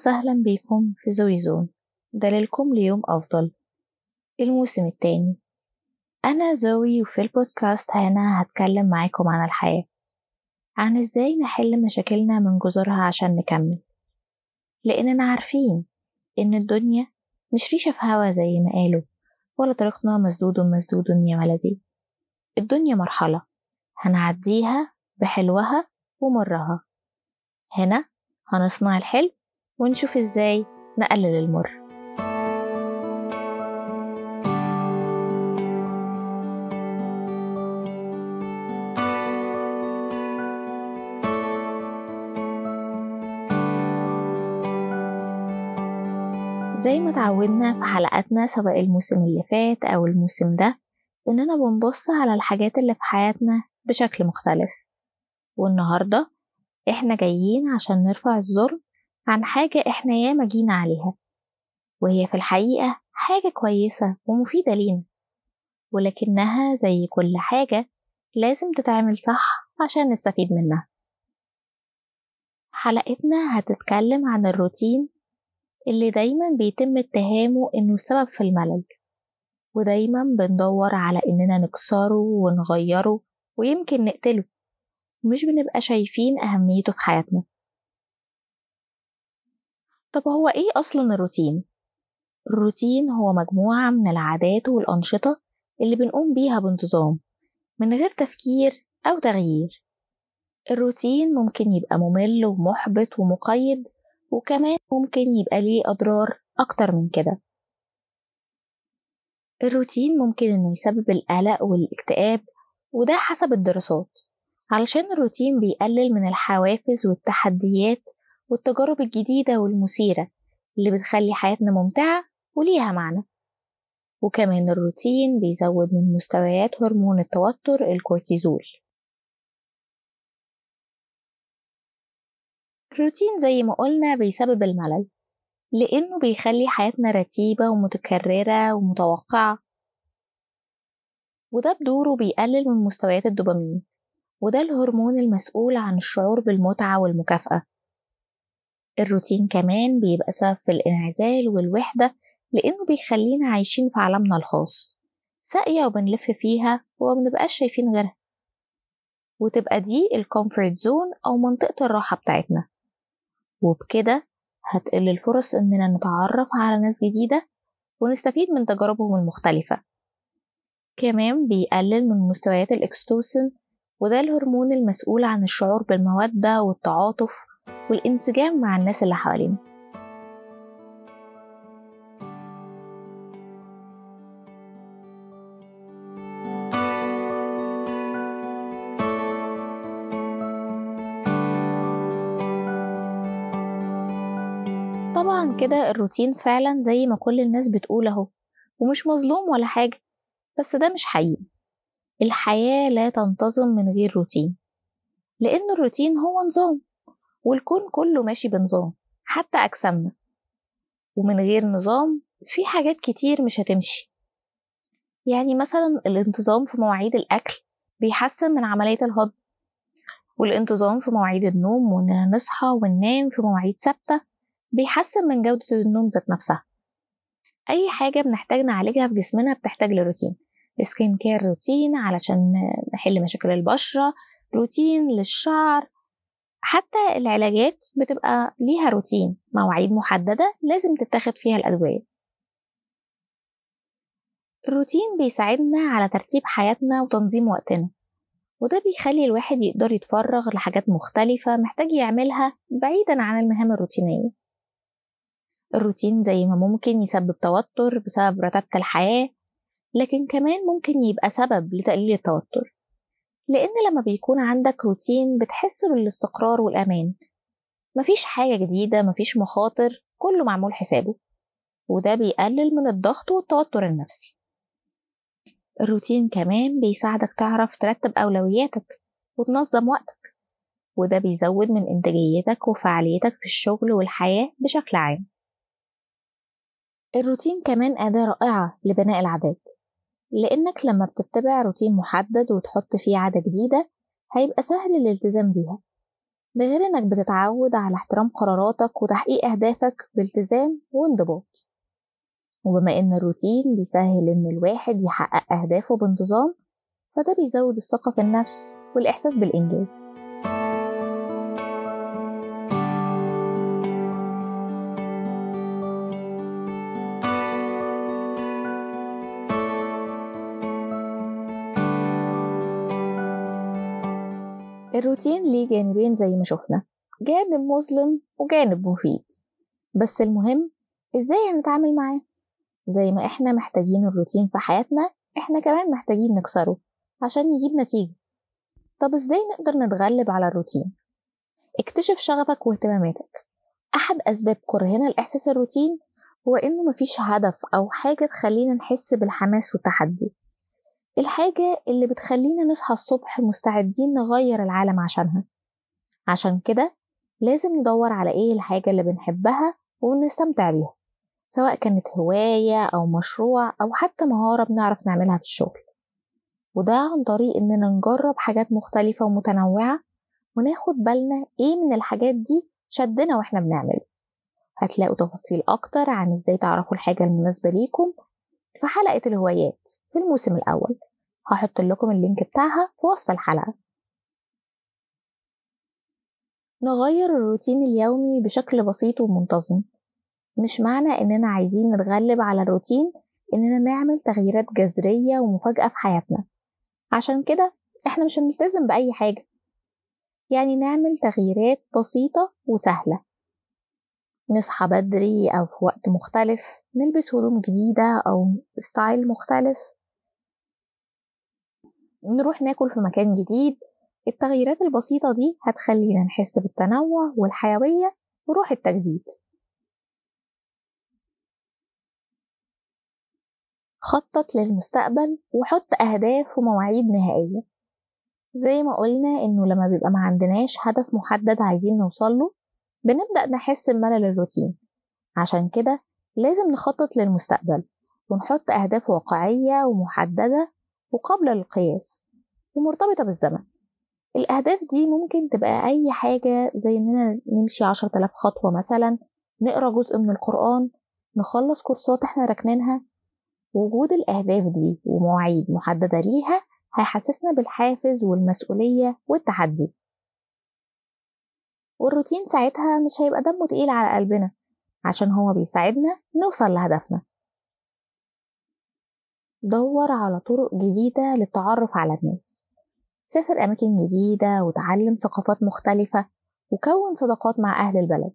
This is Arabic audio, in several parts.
وسهلا بيكم في زوي زون. دليلكم ليوم أفضل. الموسم التاني أنا زوي وفي البودكاست هنا هتكلم معاكم عن الحياة. عن إزاي نحل مشاكلنا من جذورها عشان نكمل. لأننا عارفين إن الدنيا مش ريشة في هوا زي ما قالوا ولا طريقنا مسدود مسدود يا ولدي. الدنيا مرحلة. هنعديها بحلوها ومرها. هنا هنصنع الحلو ونشوف إزاي نقلل المر. زي ما اتعودنا في حلقاتنا سواء الموسم اللي فات أو الموسم ده إننا بنبص على الحاجات اللي في حياتنا بشكل مختلف. والنهاردة إحنا جايين عشان نرفع الظلم عن حاجة إحنا ياما جينا عليها وهي في الحقيقة حاجة كويسة ومفيدة لينا ولكنها زي كل حاجة لازم تتعمل صح عشان نستفيد منها. حلقتنا هتتكلم عن الروتين اللي دايما بيتم اتهامه إنه السبب في الملل ودايما بندور على إننا نكسره ونغيره ويمكن نقتله مش بنبقى شايفين أهميته في حياتنا. طب هو إيه أصلا الروتين؟ الروتين هو مجموعة من العادات والأنشطة اللي بنقوم بيها بانتظام من غير تفكير أو تغيير الروتين ممكن يبقى ممل ومحبط ومقيد وكمان ممكن يبقى ليه أضرار أكتر من كده الروتين ممكن إنه يسبب القلق والاكتئاب وده حسب الدراسات علشان الروتين بيقلل من الحوافز والتحديات والتجارب الجديدة والمثيرة اللي بتخلي حياتنا ممتعة وليها معنى. وكمان الروتين بيزود من مستويات هرمون التوتر الكورتيزول. الروتين زي ما قلنا بيسبب الملل لأنه بيخلي حياتنا رتيبة ومتكررة ومتوقعة. وده بدوره بيقلل من مستويات الدوبامين وده الهرمون المسؤول عن الشعور بالمتعة والمكافأة. الروتين كمان بيبقى سبب في الانعزال والوحدة لأنه بيخلينا عايشين في عالمنا الخاص. ساقية وبنلف فيها ومبنبقاش شايفين غيرها. وتبقى دي ال comfort zone أو منطقة الراحة بتاعتنا. وبكده هتقل الفرص إننا نتعرف على ناس جديدة ونستفيد من تجاربهم المختلفة. كمان بيقلل من مستويات الإكستوسين وده الهرمون المسؤول عن الشعور بالمودة والتعاطف والانسجام مع الناس اللي حوالينا. طبعا كده الروتين فعلا زي ما كل الناس بتقول أهو ومش مظلوم ولا حاجة بس ده مش حقيقي. الحياة لا تنتظم من غير روتين لأن الروتين هو نظام والكون كله ماشي بنظام حتى أجسامنا. ومن غير نظام في حاجات كتير مش هتمشي. يعني مثلا الانتظام في مواعيد الأكل بيحسن من عملية الهضم والانتظام في مواعيد النوم وإننا نصحى وننام في مواعيد ثابتة بيحسن من جودة النوم ذات نفسها. أي حاجة بنحتاج نعالجها في جسمنا بتحتاج لروتين. skin care روتين علشان نحل مشاكل البشرة روتين للشعر. حتى العلاجات بتبقى ليها روتين مواعيد محددة لازم تتاخد فيها الأدوية. الروتين بيساعدنا على ترتيب حياتنا وتنظيم وقتنا وده بيخلي الواحد يقدر يتفرغ لحاجات مختلفة محتاج يعملها بعيدا عن المهام الروتينية. الروتين زي ما ممكن يسبب توتر بسبب رتابة الحياة لكن كمان ممكن يبقى سبب لتقليل التوتر. لأن لما بيكون عندك روتين بتحس بالاستقرار والأمان. مفيش حاجة جديدة مفيش مخاطر كله معمول حسابه. وده بيقلل من الضغط والتوتر النفسي. الروتين كمان بيساعدك تعرف ترتب أولوياتك وتنظم وقتك. وده بيزود من إنتاجيتك وفعاليتك في الشغل والحياة بشكل عام. الروتين كمان أداة رائعة لبناء العادات. لأنك لما بتتبع روتين محدد وتحط فيه عادة جديدة هيبقى سهل الالتزام بيها. ده غير إنك بتتعود على احترام قراراتك وتحقيق أهدافك بالتزام وانضباط. وبما إن الروتين بيسهل إن الواحد يحقق أهدافه بانتظام فده بيزود الثقة في النفس والإحساس بالإنجاز. الروتين ليه جانبين زي ما شفنا جانب مظلم وجانب مفيد. بس المهم إزاي هنتعامل معاه؟ زي ما إحنا محتاجين الروتين في حياتنا إحنا كمان محتاجين نكسره عشان يجيب نتيجة. طب إزاي نقدر نتغلب على الروتين؟ اكتشف شغفك واهتماماتك. أحد أسباب كرهنا لاحساس الروتين هو إنه مفيش هدف أو حاجة تخلينا نحس بالحماس والتحدي. الحاجة اللي بتخلينا نصحى الصبح مستعدين نغير العالم عشانها. عشان كده لازم ندور على إيه الحاجة اللي بنحبها ونستمتع بيها سواء كانت هواية أو مشروع أو حتى مهارة بنعرف نعملها في الشغل. وده عن طريق إننا نجرب حاجات مختلفة ومتنوعة وناخد بالنا إيه من الحاجات دي شدنا وإحنا بنعمله. هتلاقوا تفاصيل أكتر عن إزاي تعرفوا الحاجة المناسبة ليكم في حلقة الهوايات في الموسم الأول. هحط لكم ال link بتاعها في وصف الحلقة. نغير الروتين اليومي بشكل بسيط ومنتظم. مش معنى إننا عايزين نتغلب على الروتين إننا نعمل تغييرات جذرية ومفاجأة في حياتنا. عشان كده إحنا مش هنلتزم بأي حاجة. يعني نعمل تغييرات بسيطة وسهلة. نصحى بدري أو في وقت مختلف نلبس هدوم جديدة أو style مختلف. نروح ناكل في مكان جديد. التغييرات البسيطة دي هتخلينا نحس بالتنوع والحيوية وروح التجديد. خطط للمستقبل وحط أهداف ومواعيد نهائية. زي ما قلنا إنه لما بيبقى ما عندناش هدف محدد عايزين نوصله بنبدأ نحس بملل الروتين. عشان كده لازم نخطط للمستقبل ونحط أهداف واقعية ومحددة وقابلة للقياس ومرتبطة بالزمن. الأهداف دي ممكن تبقى أي حاجة زي إننا نمشي عشرة آلاف خطوة مثلا نقرأ جزء من القرآن نخلص كورسات إحنا راكنينها. وجود الأهداف دي ومواعيد محددة ليها هيحسسنا بالحافز والمسؤولية والتحدي. والروتين ساعتها مش هيبقى دمه تقيل على قلبنا. عشان هو بيساعدنا نوصل لهدفنا. دور على طرق جديدة للتعرف على الناس. سافر أماكن جديدة وتعلم ثقافات مختلفة وكون صداقات مع أهل البلد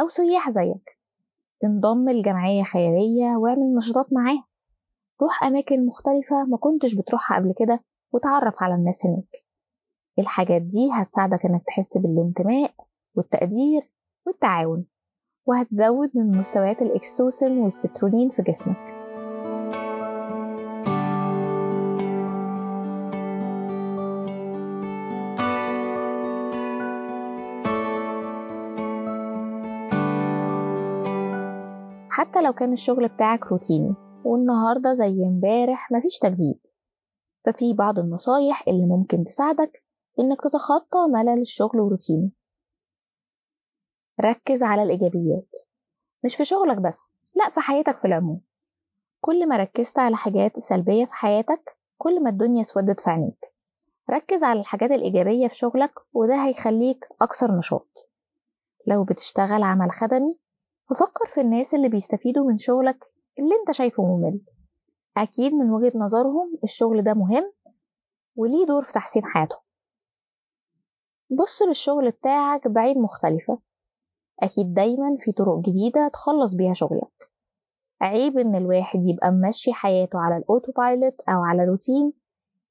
أو سياح زيك. انضم لجمعية خيرية واعمل نشاطات معاها. روح أماكن مختلفة ما كنتش بتروحها قبل كده وتعرف على الناس هناك. الحاجات دي هتساعدك إنك تحس بالانتماء والتقدير والتعاون وهتزود من مستويات الإكستوسين والسترونين في جسمك. حتى لو كان الشغل بتاعك روتيني والنهاردة زي امبارح مفيش تجديد. ففي بعض النصايح اللي ممكن تساعدك إنك تتخطى ملل الشغل وروتينه ركز على الإيجابيات مش في شغلك بس لأ في حياتك في العموم. كل ما ركزت على حاجات سلبية في حياتك كل ما الدنيا اسودت في عينيك. ركز على الحاجات الإيجابية في شغلك وده هيخليك أكثر نشاط. لو بتشتغل عمل خدمي ففكر في الناس اللي بيستفيدوا من شغلك اللي أنت شايفه ممل. أكيد من وجهة نظرهم الشغل ده مهم وليه دور في تحسين حياتهم. بص للشغل بتاعك بعين مختلفة. أكيد دايما في طرق جديدة تخلص بيها شغلك. عيب إن الواحد يبقى ممشي حياته على ال auto pilot أو على روتين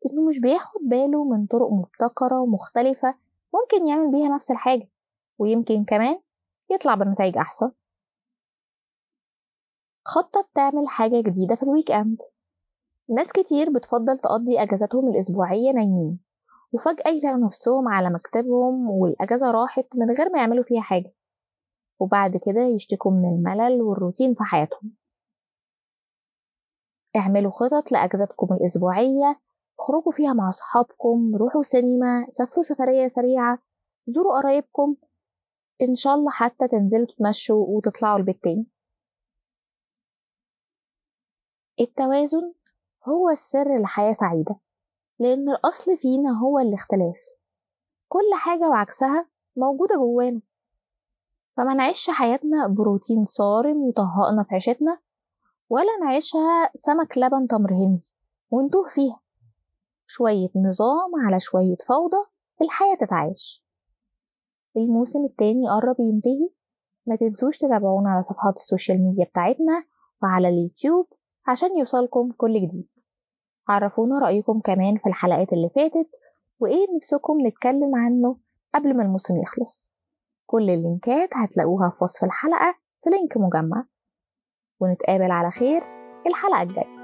إنه مش بياخد باله من طرق مبتكرة ومختلفة ممكن يعمل بيها نفس الحاجة ويمكن كمان يطلع بنتائج أحسن. خطط تعمل حاجة جديدة في ال weekend ناس كتير بتفضل تقضي أجازاتهم الأسبوعية نايمين وفجأة يلاقوا نفسهم على مكتبهم والأجازة راحت من غير ما يعملوا فيها حاجة. وبعد كده يشتكوا من الملل والروتين في حياتهم. اعملوا خطط لأجازاتكم الأسبوعية اخرجوا فيها مع صحابكم روحوا سينما سافروا سفرية سريعة زوروا قرايبكم إن شاء الله حتى تنزلوا تتمشوا وتطلعوا البيت تاني. التوازن هو السر لحياة سعيدة لأن الأصل فينا هو الاختلاف. كل حاجة وعكسها موجودة جوانا. فما نعيش حياتنا بروتين صارم يطهقنا في عيشتنا ولا نعيشها سمك لبن تمر هندي ونتوه فيها. شوية نظام على شوية فوضى الحياة تتعايش. الموسم التاني قرب ينتهي. ما تنسوش تتابعونا على صفحات ال social media بتاعتنا وعلى اليوتيوب عشان يوصلكم كل جديد. عرفونا رأيكم كمان في الحلقات اللي فاتت وإيه نفسكم نتكلم عنه قبل ما الموسم يخلص. كل ال linkات هتلاقوها في وصف الحلقة في link مجمع. ونتقابل على خير الحلقة الجاية.